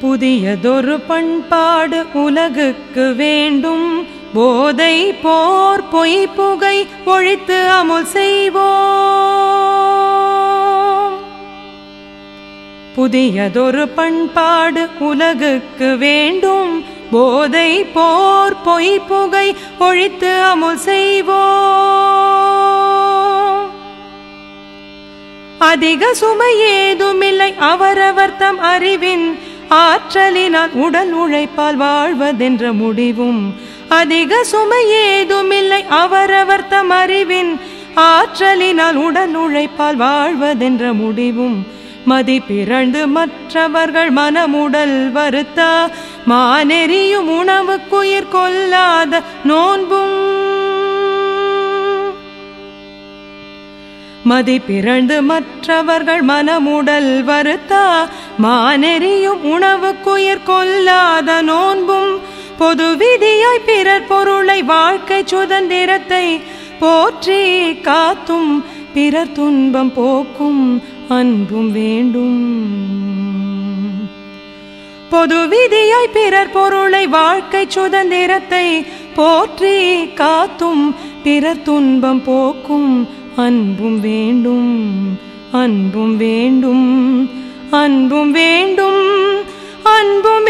புதியதொரு பண்பாடு உலகுக்கு வேண்டும். போதை போர் பொய் புகை ஒழித்து அமுல் செய்வோம். புதியதொரு பண்பாடு உலகுக்கு வேண்டும். போதை போர் பொய் புகை ஒழித்து அமுல் செய்வோம். அதிக சுமை ஏதுமில்லை அவரவர் தம் அறிவின் ஆற்றலினால் உடல் உழைப்பால் வாழ்வதென்ற முடிவும். அதிக சுமை ஏதுமில்லை அவரவர் தம் அறிவின் ஆற்றலினால் உடல் உழைப்பால் வாழ்வதென்ற முடிவும். மதிப்பிறந்து மற்றவர்கள் மனமுடல் வருத்த மானெறியும் உணவுக்குயிர் கொல்லாத நோன்பும் மதி பிறந்து மற்றவர்கள் மனமுடல் வருத்தா மானெறியும் உணவுக்குயிர் கொல்லாத நோன்பும் பொது விதியாய் பிறர் பொருளை வாழ்க்கை சுதந்திரத்தை போற்றி காத்தும் பிறர் துன்பம் போக்கும் அன்பும் வேண்டும். பொது விதியாய் பிறர் பொருளை வாழ்க்கை சுதந்திரத்தை போற்றி காத்தும் பிறர் துன்பம் போக்கும் அன்பும் வேண்டும் அன்பும் வேண்டும் அன்பும் வேண்டும் அன்பும் வேண்டும் அன்பும்